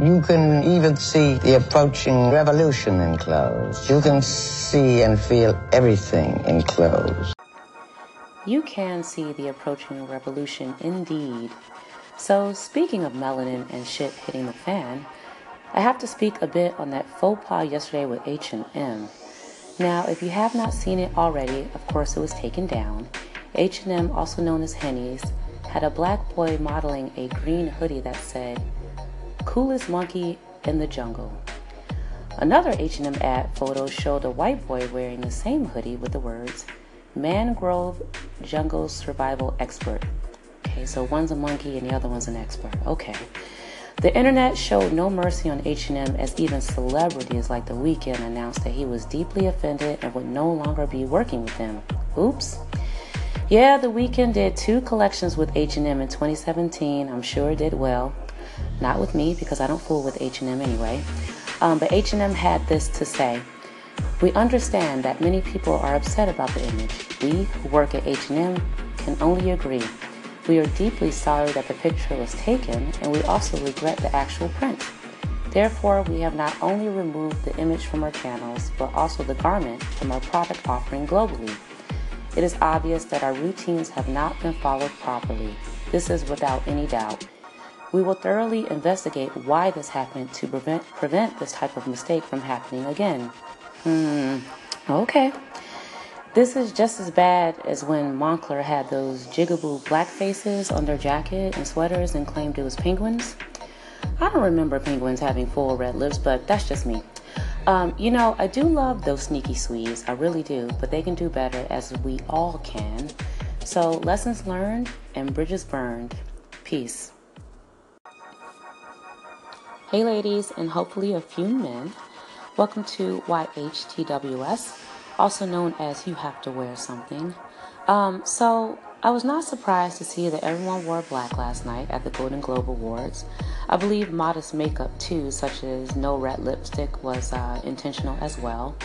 You can even see the approaching revolution in clothes. You can see and feel everything in clothes. You can see the approaching revolution indeed. So, speaking of melanin and shit hitting the fan, I have to speak a bit on that faux pas yesterday with H&M. Now, if you have not seen it already, of course it was taken down. H&M, also known as Hennes, had a black boy modeling a green hoodie that said, "Coolest monkey in the jungle." Another H&M ad photo showed a white boy wearing the same hoodie with the words, "Mangrove Jungle Survival Expert." Okay, so one's a monkey and the other one's an expert. Okay. The internet showed no mercy on H&M as even celebrities like The Weeknd announced that he was deeply offended and would no longer be working with them. Oops. Yeah, The Weeknd did two collections with H&M in 2017. I'm sure it did well. Not with me because I don't fool with H&M anyway. Um, but H&M had this to say. We understand that many people are upset about the image. We who work at H&M can only agree. We are deeply sorry that the picture was taken, and we also regret the actual print. Therefore, we have not only removed the image from our channels, but also the garment from our product offering globally. It is obvious that our routines have not been followed properly. This is without any doubt. We will thoroughly investigate why this happened to prevent, prevent this type of mistake from happening again. Hmm, okay. This is just as bad as when Moncler had those jigaboo black faces on their jacket and sweaters and claimed it was penguins. I don't remember penguins having full red lips, but that's just me. Um, you know, I do love those sneaky Swedes, I really do, but they can do better as we all can. So, lessons learned and bridges burned. Peace. Hey, ladies, and hopefully a few men. Welcome to YHTWS also known as You Have to Wear Something. Um, so I was not surprised to see that everyone wore black last night at the Golden Globe Awards. I believe modest makeup, too, such as no red lipstick, was uh, intentional as well.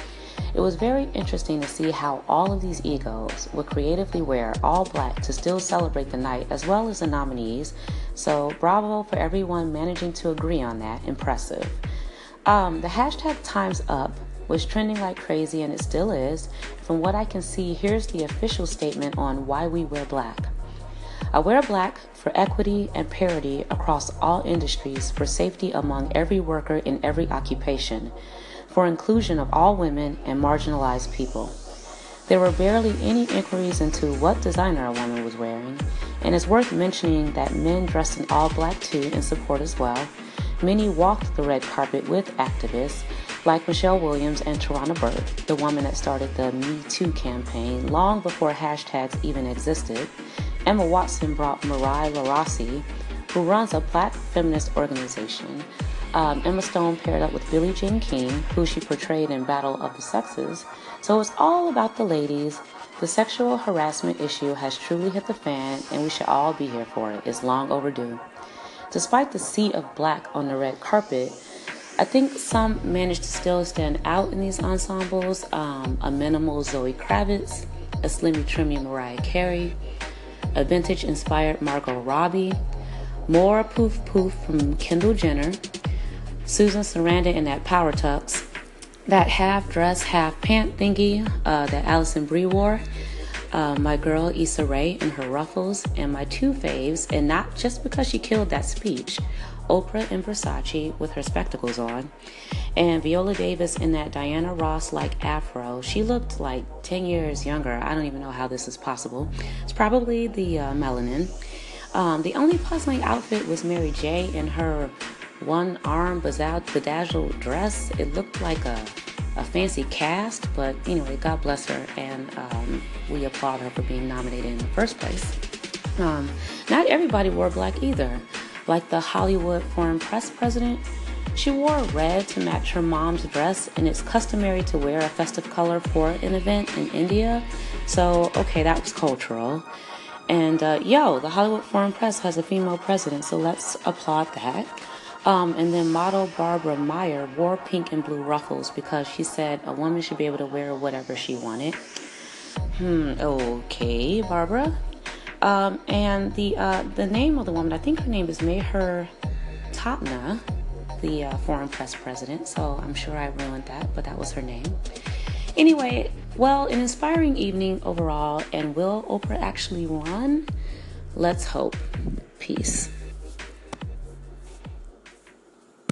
It was very interesting to see how all of these egos would creatively wear all black to still celebrate the night as well as the nominees. So, bravo for everyone managing to agree on that. Impressive. Um, the hashtag Time's Up was trending like crazy, and it still is. From what I can see, here's the official statement on why we wear black. I wear black for equity and parity across all industries, for safety among every worker in every occupation, for inclusion of all women and marginalized people. There were barely any inquiries into what designer a woman was wearing, and it's worth mentioning that men dressed in all black too in support as well. Many walked the red carpet with activists, like Michelle Williams and Tarana Burke, the woman that started the Me Too campaign long before hashtags even existed, Emma Watson brought Marai Larasi, who runs a black feminist organization. Um, Emma Stone paired up with Billie Jean King, who she portrayed in Battle of the Sexes. So it's all about the ladies. The sexual harassment issue has truly hit the fan, and we should all be here for it. It's long overdue. Despite the sea of black on the red carpet, I think some managed to still stand out in these ensembles. Um, a minimal Zoe Kravitz, a slimmy trimmy Mariah Carey, a vintage inspired Margot Robbie, more poof poof from Kendall Jenner, Susan Sarandon in that power tux, that half dress, half pant thingy uh, that Alison Brie wore, uh, my girl Issa Rae in her ruffles, and my two faves, and not just because she killed that speech, Oprah in Versace with her spectacles on, and Viola Davis in that Diana Ross like afro. She looked like 10 years younger. I don't even know how this is possible. It's probably the uh, melanin. Um, the only puzzling outfit was Mary J. in her one arm was out, bedazzled dress. It looked like a, a fancy cast, but anyway, God bless her, and um, we applaud her for being nominated in the first place. Um, not everybody wore black either like the Hollywood Foreign Press president. She wore red to match her mom's dress, and it's customary to wear a festive color for an event in India. So, okay, that was cultural. And uh, yo, the Hollywood Foreign Press has a female president, so let's applaud that. Um, and then model Barbara Meier wore pink and blue ruffles because she said a woman should be able to wear whatever she wanted. Hmm, okay, Barbara. Um, and the uh, the name of the woman, I think her name is Meher Tatna. the uh, foreign press president, so I'm sure I ruined that, but that was her name. Anyway, well, an inspiring evening overall, and will Oprah actually run? Let's hope. Peace.